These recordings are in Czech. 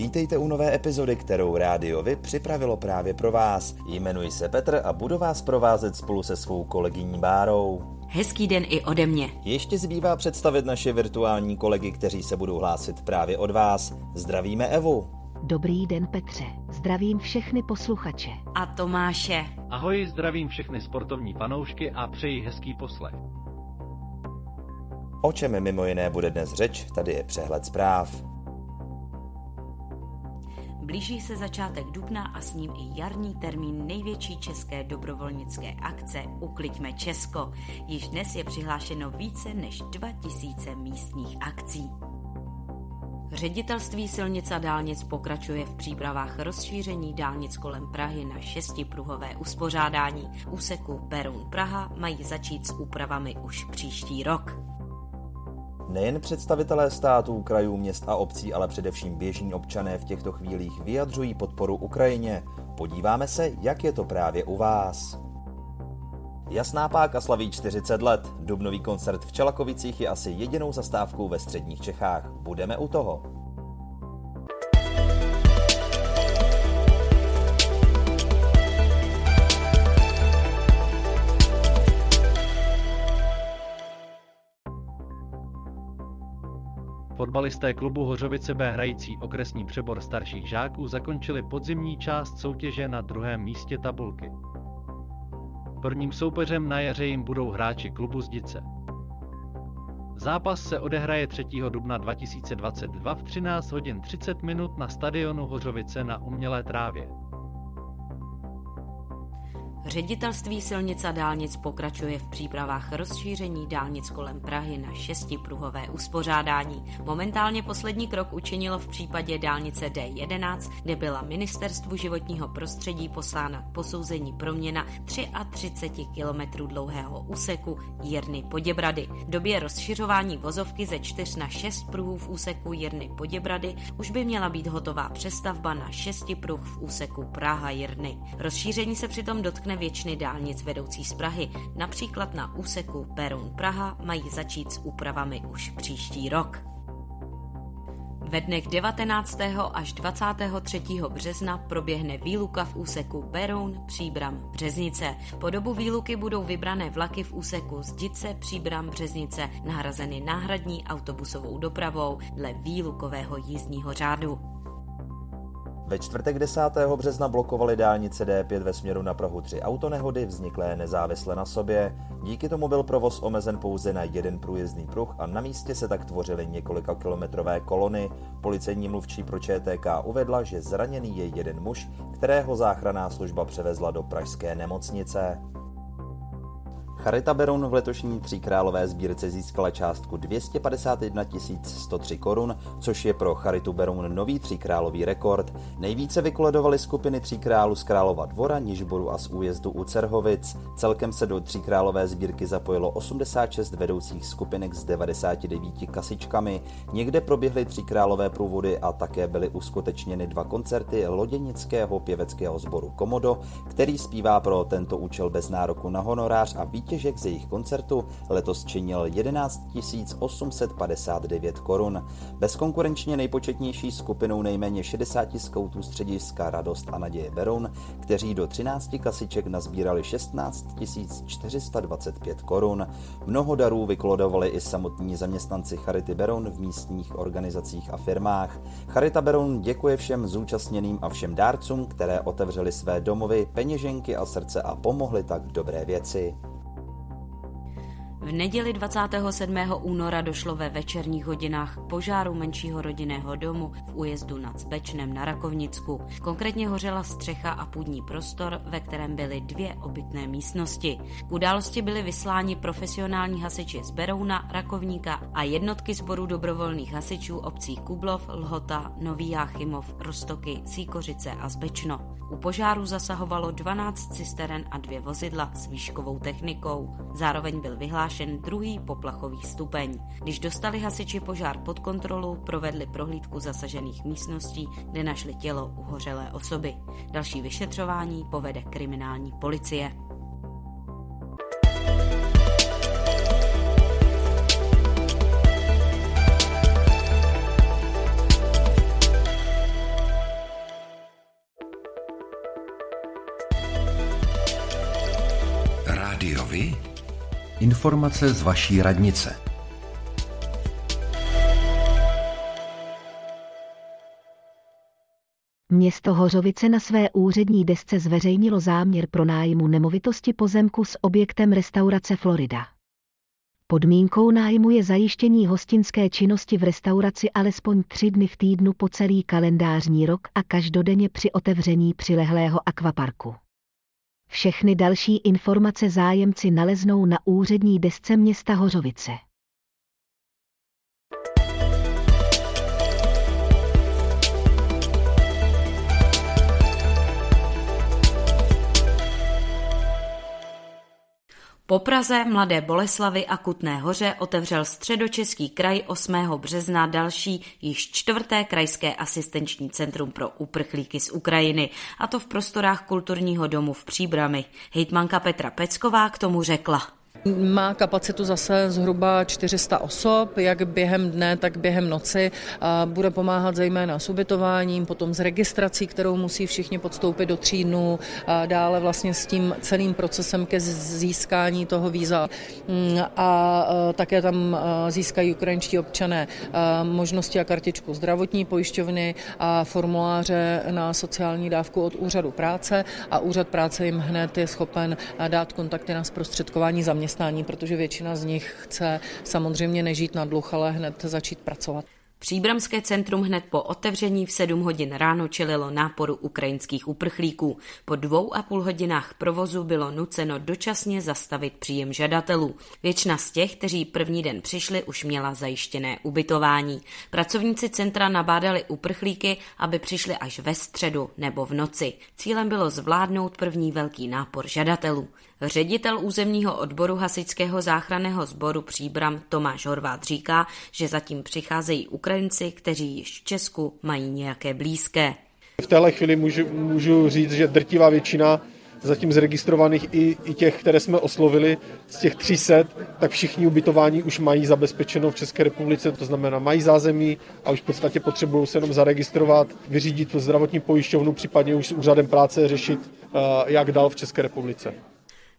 Vítejte u nové epizody, kterou Rádiovi připravilo právě pro vás. Jmenuji se Petr a budu vás provázet spolu se svou kolegyní Bárou. Hezký den i ode mě. Ještě zbývá představit naše virtuální kolegy, kteří se budou hlásit právě od vás. Zdravíme Evu. Dobrý den Petře, zdravím všechny posluchače. A Tomáše. Ahoj, zdravím všechny sportovní fanoušky a přeji hezký poslech. O čem mimo jiné bude dnes řeč, tady je přehled zpráv. Blíží se začátek dubna a s ním i jarní termín největší české dobrovolnické akce Ukliďme Česko. Již dnes je přihlášeno více než 2000 místních akcí. Ředitelství silnic a dálnic pokračuje v přípravách rozšíření dálnic kolem Prahy na šestipruhové uspořádání. Úseku Perun Praha mají začít s úpravami už příští rok. Nejen představitelé států, krajů, měst a obcí, ale především běžní občané v těchto chvílích vyjadřují podporu Ukrajině. Podíváme se, jak je to právě u vás. Jasná páka slaví 40 let. Dubnový koncert v Čelakovicích je asi jedinou zastávkou ve středních Čechách. Budeme u toho. Fotbalisté klubu Hořovice B hrající okresní přebor starších žáků zakončili podzimní část soutěže na druhém místě tabulky. Prvním soupeřem na jaře jim budou hráči klubu Zdice. Zápas se odehraje 3. dubna 2022 v 13 hodin 30 minut na stadionu Hořovice na umělé trávě. Ředitelství silnic a dálnic pokračuje v přípravách rozšíření dálnic kolem Prahy na šestipruhové uspořádání. Momentálně poslední krok učinilo v případě dálnice D11, kde byla ministerstvu životního prostředí poslána posouzení proměna 33 km dlouhého úseku Jirny Poděbrady. V době rozšiřování vozovky ze 4 na 6 pruhů v úseku Jirny Poděbrady už by měla být hotová přestavba na 6 pruh v úseku Praha Jirny. Rozšíření se přitom dotkne dotkne většiny dálnic vedoucí z Prahy. Například na úseku Perun Praha mají začít s úpravami už příští rok. Ve dnech 19. až 23. března proběhne výluka v úseku Beroun, Příbram, Březnice. Po dobu výluky budou vybrané vlaky v úseku Zdice, Příbram, Březnice nahrazeny náhradní autobusovou dopravou dle výlukového jízdního řádu. Ve čtvrtek 10. března blokovali dálnice D5 ve směru na Prahu tři autonehody vzniklé nezávisle na sobě. Díky tomu byl provoz omezen pouze na jeden průjezdný pruh a na místě se tak tvořily několika kilometrové kolony. Policejní mluvčí pro ČTK uvedla, že zraněný je jeden muž, kterého záchranná služba převezla do pražské nemocnice. Charita Beroun v letošní tříkrálové sbírce získala částku 251 103 korun, což je pro Charitu Beroun nový tříkrálový rekord. Nejvíce vykoledovali skupiny tříkrálu z Králova dvora, Nižboru a z újezdu u Cerhovic. Celkem se do tříkrálové sbírky zapojilo 86 vedoucích skupinek s 99 kasičkami. Někde proběhly tříkrálové průvody a také byly uskutečněny dva koncerty loděnického pěveckého sboru Komodo, který zpívá pro tento účel bez nároku na honorář a vítěz výtěžek z jejich koncertu letos činil 11 859 korun. Bezkonkurenčně nejpočetnější skupinou nejméně 60 skautů střediska Radost a Naděje Beroun, kteří do 13 kasiček nazbírali 16 425 korun. Mnoho darů vyklodovali i samotní zaměstnanci Charity Beroun v místních organizacích a firmách. Charita Beroun děkuje všem zúčastněným a všem dárcům, které otevřeli své domovy, peněženky a srdce a pomohli tak dobré věci. V neděli 27. února došlo ve večerních hodinách k požáru menšího rodinného domu v újezdu nad Zbečnem na Rakovnicku. Konkrétně hořela střecha a půdní prostor, ve kterém byly dvě obytné místnosti. K události byly vysláni profesionální hasiči z Berouna, Rakovníka a jednotky sboru dobrovolných hasičů obcí Kublov, Lhota, Nový Jáchymov, Rostoky, Síkořice a Zbečno. U požáru zasahovalo 12 cisteren a dvě vozidla s výškovou technikou. Zároveň byl vyhlášen druhý poplachový stupeň. Když dostali hasiči požár pod kontrolu, provedli prohlídku zasažených místností, kde našli tělo uhořelé osoby. Další vyšetřování povede kriminální policie. Informace z vaší radnice. Město Hořovice na své úřední desce zveřejnilo záměr pro nájmu nemovitosti pozemku s objektem restaurace Florida. Podmínkou nájmu je zajištění hostinské činnosti v restauraci alespoň tři dny v týdnu po celý kalendářní rok a každodenně při otevření přilehlého akvaparku. Všechny další informace zájemci naleznou na úřední desce města Hořovice. Po Praze, Mladé Boleslavy a Kutné hoře otevřel středočeský kraj 8. března další již čtvrté krajské asistenční centrum pro uprchlíky z Ukrajiny, a to v prostorách kulturního domu v Příbrami. Hejtmanka Petra Pecková k tomu řekla. Má kapacitu zase zhruba 400 osob, jak během dne, tak během noci. Bude pomáhat zejména s ubytováním, potom s registrací, kterou musí všichni podstoupit do tří dnů, dále vlastně s tím celým procesem ke získání toho víza. Mm, a také tam získají ukrajinští občané možnosti a kartičku zdravotní pojišťovny a formuláře na sociální dávku od úřadu práce a úřad práce jim hned je schopen dát kontakty na zprostředkování zaměstnání zaměstnání, protože většina z nich chce samozřejmě nežít na dluh, ale hned začít pracovat. Příbramské centrum hned po otevření v 7 hodin ráno čelilo náporu ukrajinských uprchlíků. Po dvou a půl hodinách provozu bylo nuceno dočasně zastavit příjem žadatelů. Většina z těch, kteří první den přišli, už měla zajištěné ubytování. Pracovníci centra nabádali uprchlíky, aby přišli až ve středu nebo v noci. Cílem bylo zvládnout první velký nápor žadatelů. Ředitel územního odboru hasičského záchranného sboru Příbram Tomáš Horvát říká, že zatím přicházejí Ukrajinci, kteří již v Česku mají nějaké blízké. V téhle chvíli můžu, můžu říct, že drtivá většina zatím zregistrovaných i, i těch, které jsme oslovili, z těch 300, tak všichni ubytování už mají zabezpečeno v České republice, to znamená mají zázemí a už v podstatě potřebují se jenom zaregistrovat, vyřídit zdravotní pojišťovnu, případně už s úřadem práce řešit, eh, jak dál v České republice.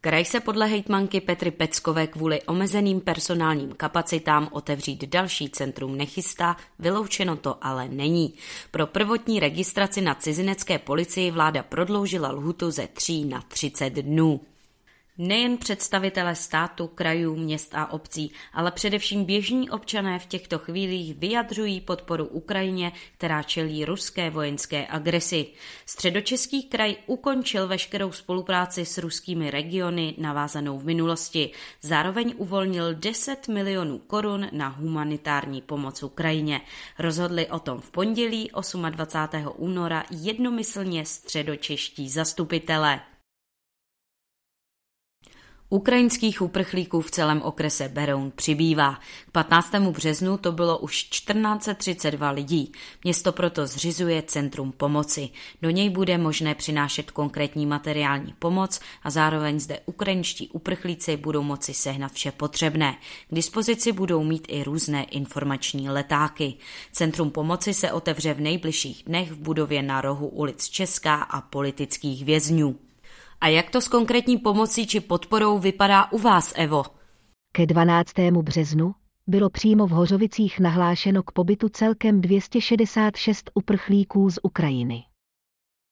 Kraj se podle hejtmanky Petry Peckové kvůli omezeným personálním kapacitám otevřít další centrum nechystá, vyloučeno to ale není. Pro prvotní registraci na cizinecké policii vláda prodloužila lhutu ze 3 na 30 dnů. Nejen představitelé státu, krajů, měst a obcí, ale především běžní občané v těchto chvílích vyjadřují podporu Ukrajině, která čelí ruské vojenské agresi. Středočeský kraj ukončil veškerou spolupráci s ruskými regiony navázanou v minulosti. Zároveň uvolnil 10 milionů korun na humanitární pomoc Ukrajině. Rozhodli o tom v pondělí 28. února jednomyslně středočeští zastupitelé. Ukrajinských uprchlíků v celém okrese Beroun přibývá. K 15. březnu to bylo už 1432 lidí. Město proto zřizuje Centrum pomoci. Do něj bude možné přinášet konkrétní materiální pomoc a zároveň zde ukrajinští uprchlíci budou moci sehnat vše potřebné. K dispozici budou mít i různé informační letáky. Centrum pomoci se otevře v nejbližších dnech v budově na rohu ulic Česká a politických vězňů. A jak to s konkrétní pomocí či podporou vypadá u vás, Evo? Ke 12. březnu bylo přímo v Hořovicích nahlášeno k pobytu celkem 266 uprchlíků z Ukrajiny.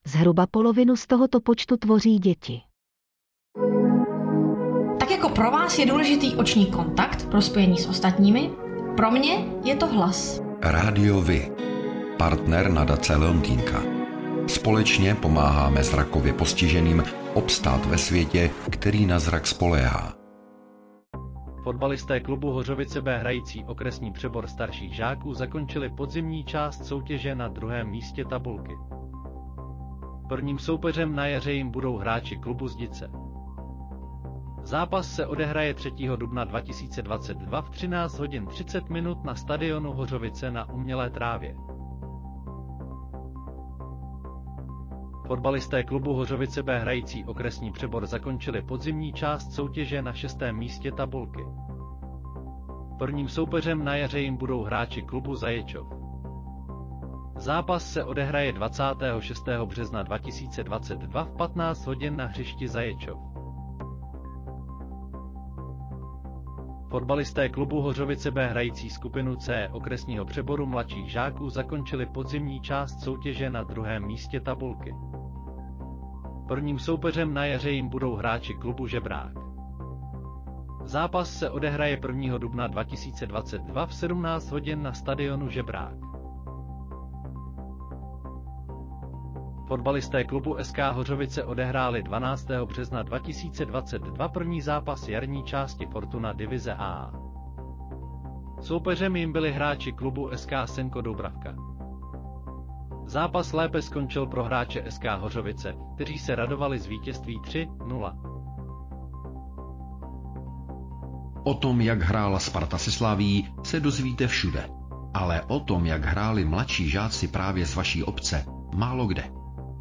Zhruba polovinu z tohoto počtu tvoří děti jako pro vás je důležitý oční kontakt pro spojení s ostatními, pro mě je to hlas. Rádio Vy. Partner nadace Leontýnka. Společně pomáháme zrakově postiženým obstát ve světě, který na zrak spoléhá. Fotbalisté klubu Hořovice B hrající okresní přebor starších žáků zakončili podzimní část soutěže na druhém místě tabulky. Prvním soupeřem na jaře jim budou hráči klubu Zdice. Zápas se odehraje 3. dubna 2022 v 13 hodin 30 minut na stadionu Hořovice na umělé trávě. Fotbalisté klubu Hořovice B hrající okresní přebor zakončili podzimní část soutěže na šestém místě tabulky. Prvním soupeřem na jaře jim budou hráči klubu Zaječov. Zápas se odehraje 26. března 2022 v 15 hodin na hřišti Zaječov. Fotbalisté klubu Hořovice B hrající skupinu C okresního přeboru mladších žáků zakončili podzimní část soutěže na druhém místě tabulky. Prvním soupeřem na jaře jim budou hráči klubu Žebrák. Zápas se odehraje 1. dubna 2022 v 17 hodin na stadionu Žebrák. Fotbalisté klubu SK Hořovice odehráli 12. března 2022 první zápas jarní části Fortuna divize A. Soupeřem jim byli hráči klubu SK Senko Dubravka. Zápas lépe skončil pro hráče SK Hořovice, kteří se radovali z vítězství 3-0. O tom, jak hrála Sparta se Slaví, se dozvíte všude. Ale o tom, jak hráli mladší žáci právě z vaší obce, málo kde.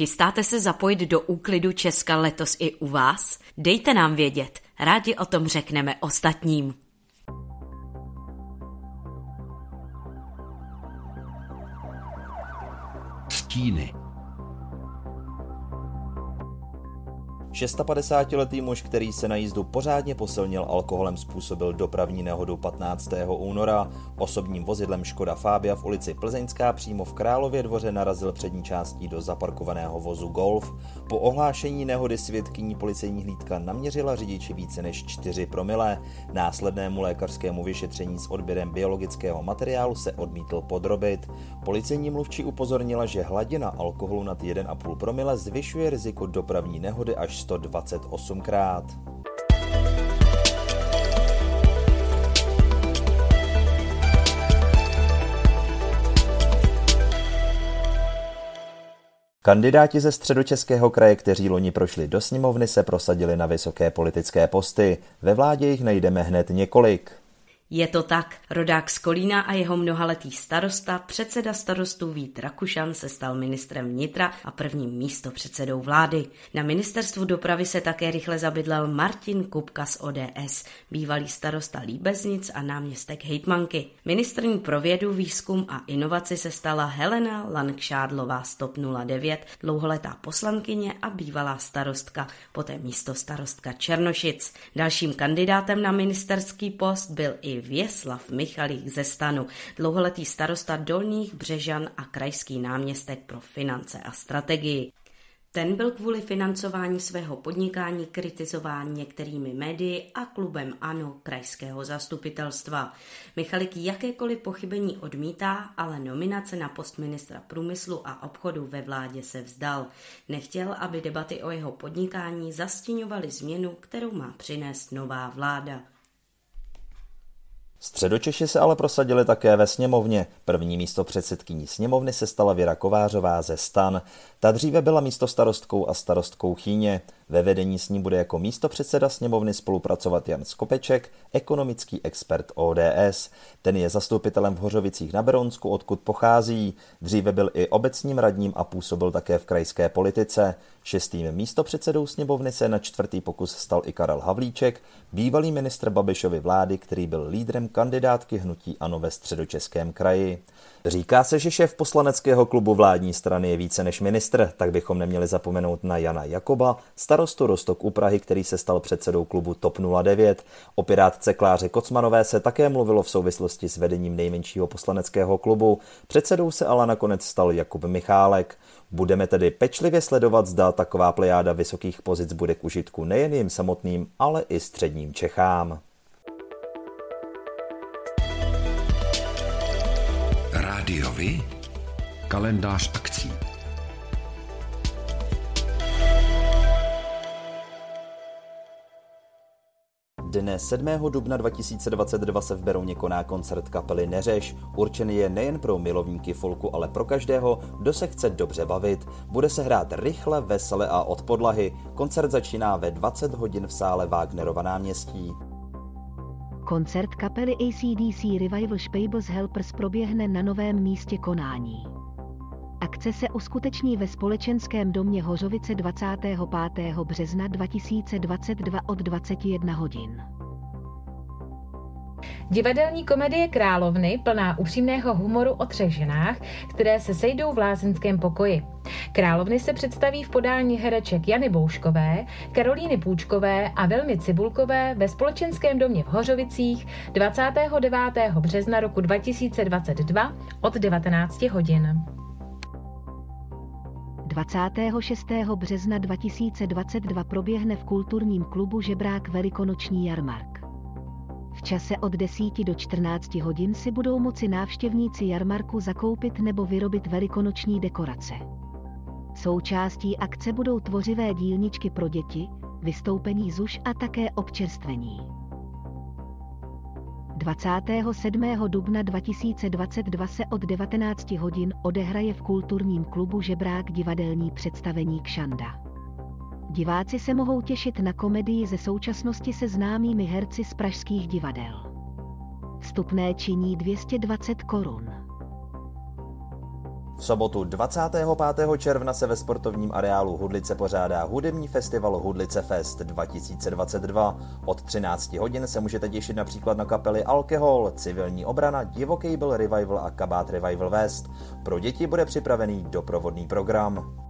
Chystáte se zapojit do úklidu Česka letos i u vás? Dejte nám vědět, rádi o tom řekneme ostatním. Stíny. 56-letý muž, který se na jízdu pořádně posilnil alkoholem, způsobil dopravní nehodu 15. února. Osobním vozidlem Škoda Fabia v ulici Plzeňská přímo v Králově dvoře narazil přední částí do zaparkovaného vozu Golf. Po ohlášení nehody svědkyní policejní hlídka naměřila řidiči více než 4 promile. Následnému lékařskému vyšetření s odběrem biologického materiálu se odmítl podrobit. Policejní mluvčí upozornila, že hladina alkoholu nad 1,5 promile zvyšuje riziko dopravní nehody až 128krát. Kandidáti ze středočeského kraje, kteří loni prošli do sněmovny, se prosadili na vysoké politické posty. Ve vládě jich najdeme hned několik. Je to tak. Rodák z Kolína a jeho mnohaletý starosta, předseda starostů Vít Rakušan se stal ministrem vnitra a prvním místo předsedou vlády. Na ministerstvu dopravy se také rychle zabydlel Martin Kupka z ODS, bývalý starosta Líbeznic a náměstek hejtmanky. Ministrní pro vědu, výzkum a inovaci se stala Helena Langšádlová z TOP 09, dlouholetá poslankyně a bývalá starostka, poté místo starostka Černošic. Dalším kandidátem na ministerský post byl i Věslav Michalík ze stanu, dlouholetý starosta Dolních Břežan a krajský náměstek pro finance a strategii. Ten byl kvůli financování svého podnikání kritizován některými médii a klubem ANO krajského zastupitelstva. Michalik jakékoliv pochybení odmítá, ale nominace na post ministra průmyslu a obchodu ve vládě se vzdal. Nechtěl, aby debaty o jeho podnikání zastíňovaly změnu, kterou má přinést nová vláda. Středočeši se ale prosadili také ve sněmovně. První místo předsedkyní sněmovny se stala Věra Kovářová ze Stan. Ta dříve byla místo starostkou a starostkou Chýně. Ve vedení s ní bude jako místo předseda sněmovny spolupracovat Jan Skopeček, ekonomický expert ODS. Ten je zastupitelem v Hořovicích na Beronsku, odkud pochází. Dříve byl i obecním radním a působil také v krajské politice. Šestým místopředsedou sněmovny se na čtvrtý pokus stal i Karel Havlíček, bývalý ministr Babišovy vlády, který byl lídrem kandidátky hnutí ANO ve středočeském kraji. Říká se, že šéf poslaneckého klubu vládní strany je více než ministr, tak bychom neměli zapomenout na Jana Jakoba, starostu Rostok u Prahy, který se stal předsedou klubu TOP 09. O pirátce Kláře Kocmanové se také mluvilo v souvislosti s vedením nejmenšího poslaneckého klubu. Předsedou se ale nakonec stal Jakub Michálek. Budeme tedy pečlivě sledovat, zda taková plejáda vysokých pozic bude k užitku nejen jim samotným, ale i středním Čechám. Rádiovi? Kalendář akcí. Dne 7. dubna 2022 se v Berouně koná koncert kapely Neřeš. Určený je nejen pro milovníky folku, ale pro každého, kdo se chce dobře bavit. Bude se hrát rychle, vesele a od podlahy. Koncert začíná ve 20 hodin v sále Wagnerova náměstí. Koncert kapely ACDC Revival Spables Helpers proběhne na novém místě konání. Akce se uskuteční ve společenském domě Hořovice 25. března 2022 od 21 hodin. Divadelní komedie Královny, plná upřímného humoru o třech ženách, které se sejdou v lázeňském pokoji. Královny se představí v podání hereček Jany Bouškové, Karolíny Půčkové a Velmi Cibulkové ve společenském domě v Hořovicích 29. března roku 2022 od 19 hodin. 26. března 2022 proběhne v kulturním klubu Žebrák velikonoční jarmark. V čase od 10 do 14 hodin si budou moci návštěvníci jarmarku zakoupit nebo vyrobit velikonoční dekorace. Součástí akce budou tvořivé dílničky pro děti, vystoupení ZUŠ a také občerstvení. 27. dubna 2022 se od 19 hodin odehraje v kulturním klubu Žebrák divadelní představení Kšanda. Diváci se mohou těšit na komedii ze současnosti se známými herci z pražských divadel. Vstupné činí 220 korun. V sobotu 25. června se ve sportovním areálu Hudlice pořádá hudební festival Hudlice Fest 2022. Od 13 hodin se můžete těšit například na kapely Alkohol, Civilní obrana, Divoký Revival a Kabát Revival West. Pro děti bude připravený doprovodný program.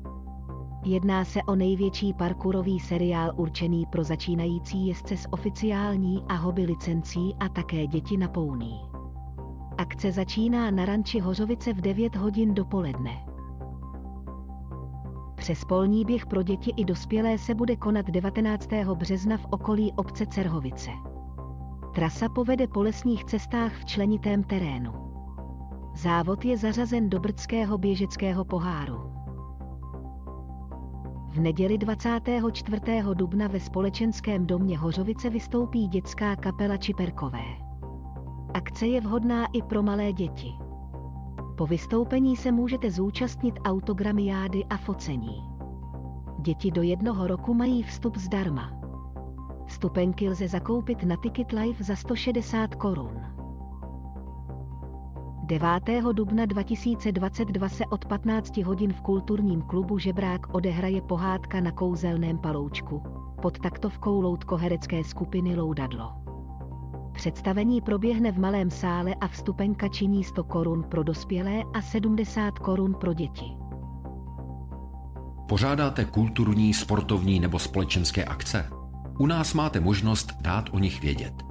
Jedná se o největší parkourový seriál určený pro začínající jezdce s oficiální a hobby licencí a také děti na pouní. Akce začíná na ranči Hořovice v 9 hodin dopoledne. Přes polní běh pro děti i dospělé se bude konat 19. března v okolí obce Cerhovice. Trasa povede po lesních cestách v členitém terénu. Závod je zařazen do Brdského běžeckého poháru. V neděli 24. dubna ve společenském domě Hořovice vystoupí dětská kapela Čiperkové. Akce je vhodná i pro malé děti. Po vystoupení se můžete zúčastnit autogramiády a focení. Děti do jednoho roku mají vstup zdarma. Stupenky lze zakoupit na Ticket Live za 160 korun. 9. dubna 2022 se od 15 hodin v kulturním klubu Žebrák odehraje pohádka na kouzelném paloučku pod taktovkou loutkoherecké skupiny Loudadlo. Představení proběhne v malém sále a vstupenka činí 100 korun pro dospělé a 70 korun pro děti. Pořádáte kulturní, sportovní nebo společenské akce? U nás máte možnost dát o nich vědět.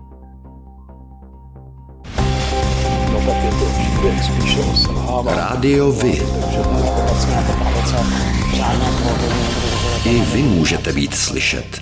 Rádio Vy. I vy můžete být slyšet.